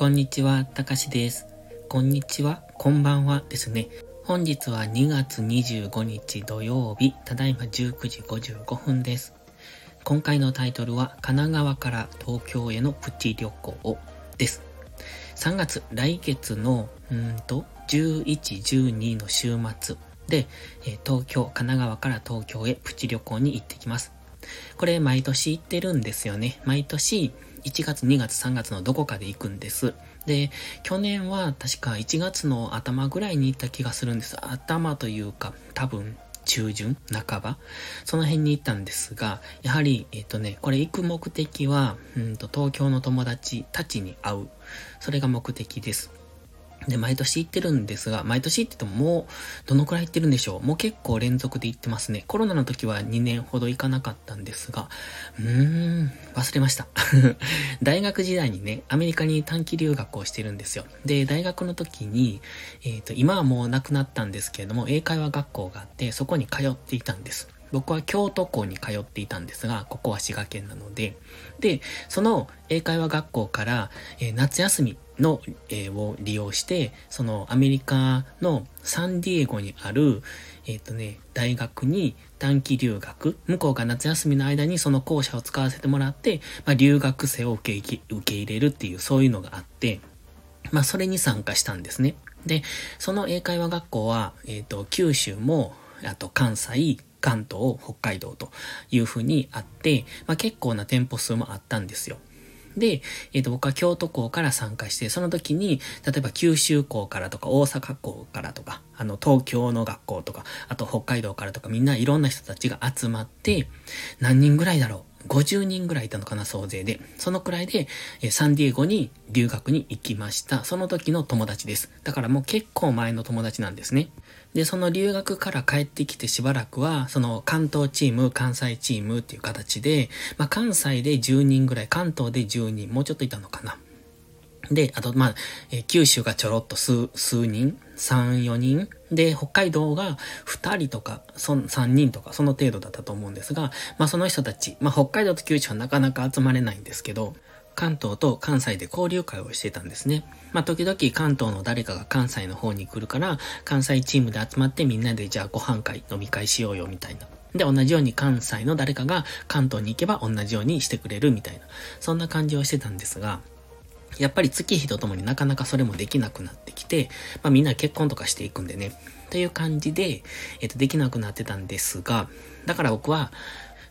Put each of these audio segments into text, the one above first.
こんにちは、たかしです。こんにちは、こんばんはですね。本日は2月25日土曜日、ただいま19時55分です。今回のタイトルは、神奈川から東京へのプチ旅行です。3月、来月の、うんと、11、12の週末で、東京、神奈川から東京へプチ旅行に行ってきます。これ毎年行ってるんですよね。毎年1月、2月、3月のどこかで行くんです。で、去年は確か1月の頭ぐらいに行った気がするんです。頭というか、多分、中旬半ばその辺に行ったんですが、やはり、えっ、ー、とね、これ行く目的は、うんと、東京の友達たちに会う。それが目的です。で、毎年行ってるんですが、毎年行っててももう、どのくらい行ってるんでしょう？もう結構連続で行ってますね。コロナの時は2年ほど行かなかったんですが、うーん、忘れました。大学時代にね、アメリカに短期留学をしてるんですよ。で、大学の時に、えっ、ー、と、今はもう亡くなったんですけれども、英会話学校があって、そこに通っていたんです。僕は京都校に通っていたんですが、ここは滋賀県なので、で、その英会話学校から、えー、夏休みの、えー、を利用して、そのアメリカのサンディエゴにある、えっ、ー、とね、大学に短期留学、向こうが夏休みの間にその校舎を使わせてもらって、まあ、留学生を受け受け入れるっていう、そういうのがあって、まあ、それに参加したんですね。で、その英会話学校は、えっ、ー、と、九州も、あと関西、関東、北海道というふうにあって、まあ、結構な店舗数もあったんですよ。で、えっ、ー、と、僕は京都校から参加して、その時に、例えば九州校からとか大阪校からとか、あの、東京の学校とか、あと北海道からとか、みんないろんな人たちが集まって、何人ぐらいだろう50人ぐらいいたのかな、総勢で。そのくらいで、えサンディエゴに留学に行きました。その時の友達です。だからもう結構前の友達なんですね。で、その留学から帰ってきてしばらくは、その関東チーム、関西チームっていう形で、まあ関西で10人ぐらい、関東で10人、もうちょっといたのかな。で、あと、まあ、え九州がちょろっと数、数人、3、4人。で、北海道が2人とか、そ3人とか、その程度だったと思うんですが、まあその人たち、まあ北海道と九州はなかなか集まれないんですけど、関東と関西で交流会をしてたんですね。まあ、時々関東の誰かが関西の方に来るから、関西チームで集まってみんなでじゃあご飯会、飲み会しようよみたいな。で、同じように関西の誰かが関東に行けば同じようにしてくれるみたいな。そんな感じをしてたんですが、やっぱり月日とともになかなかそれもできなくなってきて、まあみんな結婚とかしていくんでね、という感じで、えっ、と、できなくなってたんですが、だから僕は、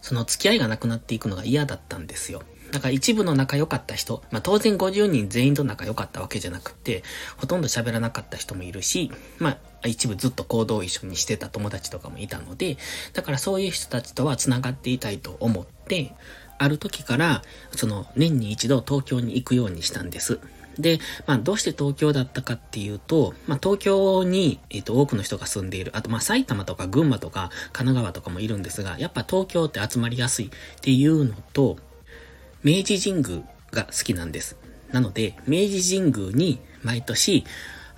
その付き合いがなくなっていくのが嫌だったんですよ。だから一部の仲良かった人、まあ当然50人全員と仲良かったわけじゃなくて、ほとんど喋らなかった人もいるし、まあ一部ずっと行動を一緒にしてた友達とかもいたので、だからそういう人たちとは繋がっていたいと思って、ある時から、その年に一度東京に行くようにしたんです。で、まあ、どうして東京だったかっていうと、まあ、東京に、えっ、と、多くの人が住んでいる。あと、まあ、埼玉とか群馬とか神奈川とかもいるんですが、やっぱ東京って集まりやすいっていうのと、明治神宮が好きなんです。なので、明治神宮に毎年、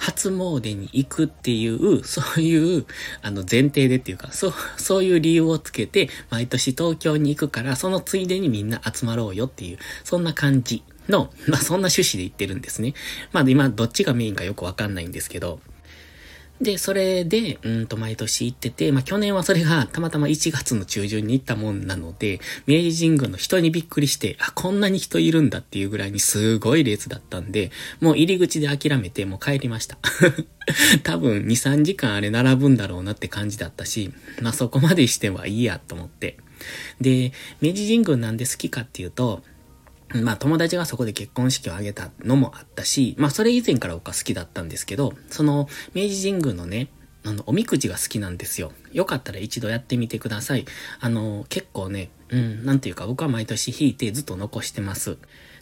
初詣に行くっていう、そういう、あの、前提でっていうか、そう、そういう理由をつけて、毎年東京に行くから、そのついでにみんな集まろうよっていう、そんな感じの、まあ、そんな趣旨で言ってるんですね。まあ、今、どっちがメインかよくわかんないんですけど、で、それで、うんと毎年行ってて、まあ去年はそれがたまたま1月の中旬に行ったもんなので、明治神宮の人にびっくりして、あ、こんなに人いるんだっていうぐらいにすごい列だったんで、もう入り口で諦めてもう帰りました。多分2、3時間あれ並ぶんだろうなって感じだったし、まあそこまでしてはいいやと思って。で、明治神宮なんで好きかっていうと、まあ友達がそこで結婚式を挙げたのもあったし、まあそれ以前から僕は好きだったんですけど、その明治神宮のね、あの、おみくじが好きなんですよ。よかったら一度やってみてください。あの、結構ね、うん、なんていうか僕は毎年引いてずっと残してます。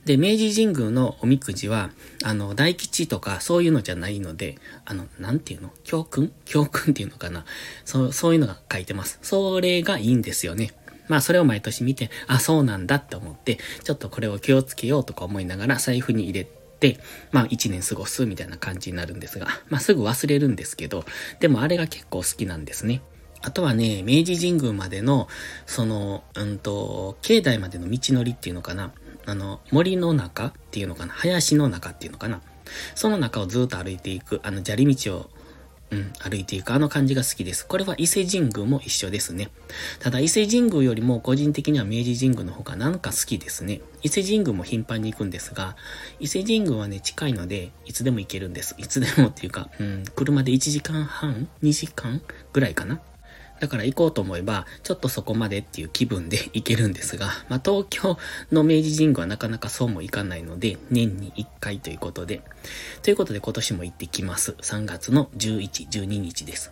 で、明治神宮のおみくじは、あの、大吉とかそういうのじゃないので、あの、なんていうの？教訓？教訓っていうのかな？そう、そういうのが書いてます。それがいいんですよね。まあそれを毎年見て、あ、そうなんだって思って、ちょっとこれを気をつけようとか思いながら財布に入れて、まあ一年過ごすみたいな感じになるんですが、まあすぐ忘れるんですけど、でもあれが結構好きなんですね。あとはね、明治神宮までの、その、うんと、境内までの道のりっていうのかな。あの、森の中っていうのかな林の中っていうのかなその中をずっと歩いていく、あの、砂利道をうん、歩いていくあの感じが好きです。これは伊勢神宮も一緒ですね。ただ伊勢神宮よりも個人的には明治神宮の方がなんか好きですね。伊勢神宮も頻繁に行くんですが、伊勢神宮はね、近いので、いつでも行けるんです。いつでもっていうか、うん、車で1時間半 ?2 時間ぐらいかなだから行こうと思えば、ちょっとそこまでっていう気分で 行けるんですが、まあ、東京の明治神宮はなかなかそうもいかないので、年に1回ということで。ということで今年も行ってきます。3月の11、12日です。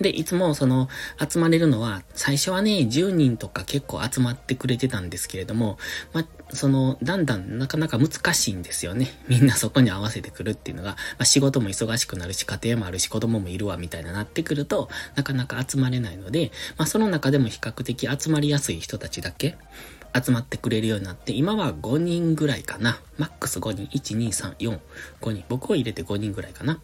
で、いつもその集まれるのは、最初はね、10人とか結構集まってくれてたんですけれども、まあ、その、だんだんなかなか難しいんですよね。みんなそこに合わせてくるっていうのが、まあ、仕事も忙しくなるし、家庭もあるし、子供もいるわ、みたいななってくると、なかなか集まれないので、まあ、その中でも比較的集まりやすい人たちだけ、集まってくれるようになって、今は5人ぐらいかな。マックス5人。1、2、3、4、5人。僕を入れて5人ぐらいかな。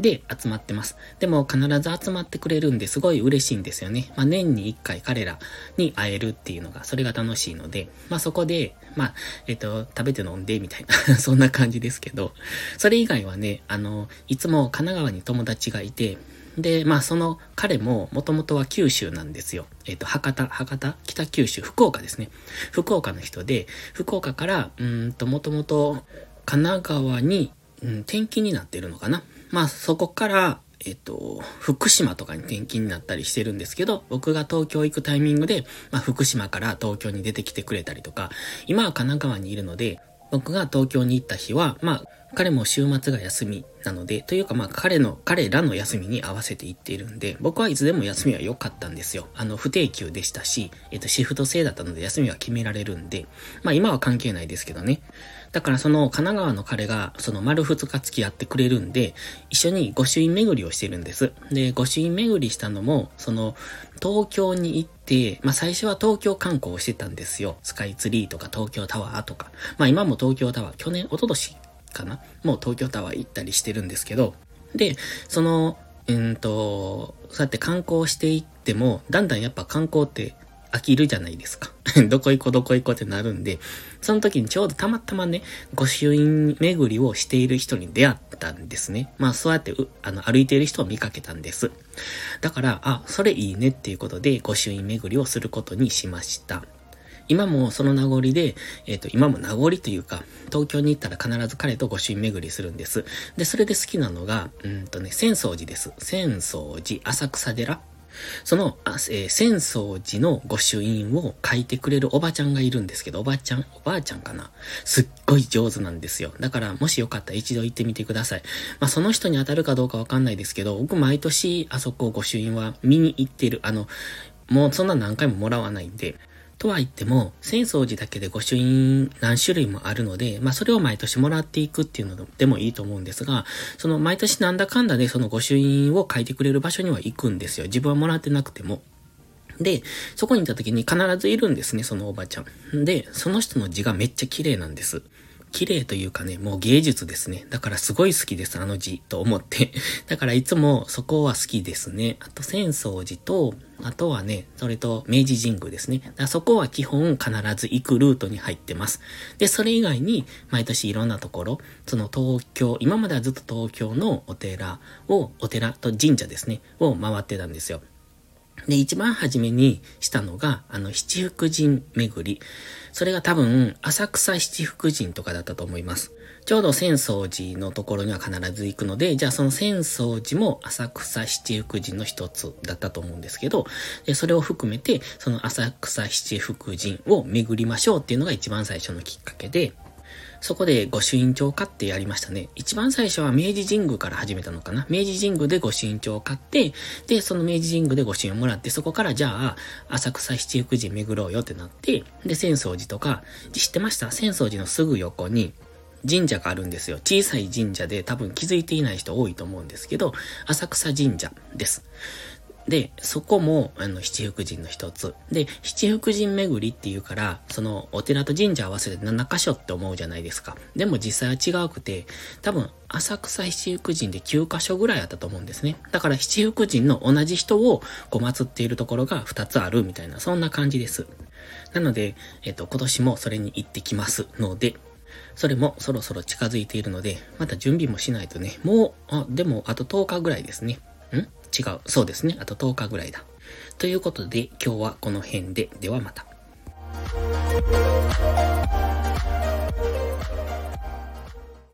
で集まってます。でも必ず集まってくれるんですごい嬉しいんですよね。まあ年に一回彼らに会えるっていうのが、それが楽しいので、まあそこで、まあ、えっ、と、食べて飲んでみたいな そんな感じですけど、それ以外はね、あの、いつも神奈川に友達がいて、で、まあその彼ももともとは九州なんですよ。えっ、と、博多、博多？北九州、福岡ですね。福岡の人で、福岡から、うんと、もともと神奈川に、うん、転勤になってるのかな。まあそこから、えっと、福島とかに転勤になったりしてるんですけど、僕が東京行くタイミングで、まあ福島から東京に出てきてくれたりとか、今は神奈川にいるので、僕が東京に行った日は、まあ、彼も週末が休みなので、というかまあ彼の、彼らの休みに合わせて行っているんで、僕はいつでも休みは良かったんですよ。あの、不定休でしたし、えっと、シフト制だったので休みは決められるんで、まあ今は関係ないですけどね。だからその神奈川の彼が、その丸二日付き合ってくれるんで、一緒に御朱印巡りをしてるんです。で、御朱印巡りしたのも、その、東京に行って、まあ最初は東京観光をしてたんですよ。スカイツリーとか東京タワーとか。まあ今も東京タワー、去年、一昨年かな？もう東京タワー行ったりしてるんですけど、で、その、うんと、そうやって観光していっても、だんだんやっぱ観光って飽きるじゃないですか。どこ行こうどこ行こうってなるんで、その時にちょうどたまたまね、御朱印巡りをしている人に出会ったんですね。まあそうやってあの歩いている人を見かけたんです。だから、あ、それいいねっていうことで御朱印巡りをすることにしました。今もその名残で、えっ、ー、と、今も名残というか、東京に行ったら必ず彼と御朱印巡りするんです。で、それで好きなのが、うんとね、浅草寺です。浅草寺、浅草寺その、あえー、浅草寺の御朱印を書いてくれるおばちゃんがいるんですけど、おばちゃん、おばあちゃんかな？すっごい上手なんですよ。だから、もしよかったら一度行ってみてください。まあ、その人に当たるかどうかわかんないですけど、僕毎年あそこ御朱印は見に行ってる。あの、もうそんな何回ももらわないんで、とは言っても、浅草寺だけで御朱印何種類もあるので、まあそれを毎年もらっていくっていうのでもいいと思うんですが、その毎年なんだかんだでその御朱印を書いてくれる場所には行くんですよ。自分はもらってなくても。で、そこに行った時に必ずいるんですね、そのおばちゃん。で、その人の字がめっちゃ綺麗なんです。綺麗というかね、もう芸術ですね。だからすごい好きです、あの字と思って。だからいつもそこは好きですね。あと、浅草寺と、あとはね、それと明治神宮ですね。だからそこは基本必ず行くルートに入ってます。で、それ以外に毎年いろんなところ、その東京、今まではずっと東京のお寺を、お寺と神社ですね、を回ってたんですよ。で、一番初めにしたのが、あの、七福神巡り。それが多分、浅草七福神とかだったと思います。ちょうど浅草寺のところには必ず行くので、じゃあその浅草寺も浅草七福神の一つだったと思うんですけど、でそれを含めて、その浅草七福神を巡りましょうっていうのが一番最初のきっかけで、そこで御朱印帳を買ってやりましたね。一番最初は明治神宮から始めたのかな。明治神宮で御朱印帳を買って、で、その明治神宮で御朱印をもらって、そこからじゃあ、浅草七福神巡ろうよってなって、で、浅草寺とか、知ってました？浅草寺のすぐ横に、神社があるんですよ。小さい神社で多分気づいていない人多いと思うんですけど、浅草神社です。で、そこも、あの、七福神の一つ。で、七福神巡りっていうから、その、お寺と神社合わせて7箇所って思うじゃないですか。でも実際は違うくて、多分、浅草七福神で9箇所ぐらいあったと思うんですね。だから七福神の同じ人をこう祀っているところが2つあるみたいな、そんな感じです。なので、えっと、今年もそれに行ってきますので、それもそろそろ近づいているので、また準備もしないとね、もう、あ、でもあと10日ぐらいですね。ん違う。そうですね。あと10日ぐらいだ。ということで、今日はこの辺で、ではまた。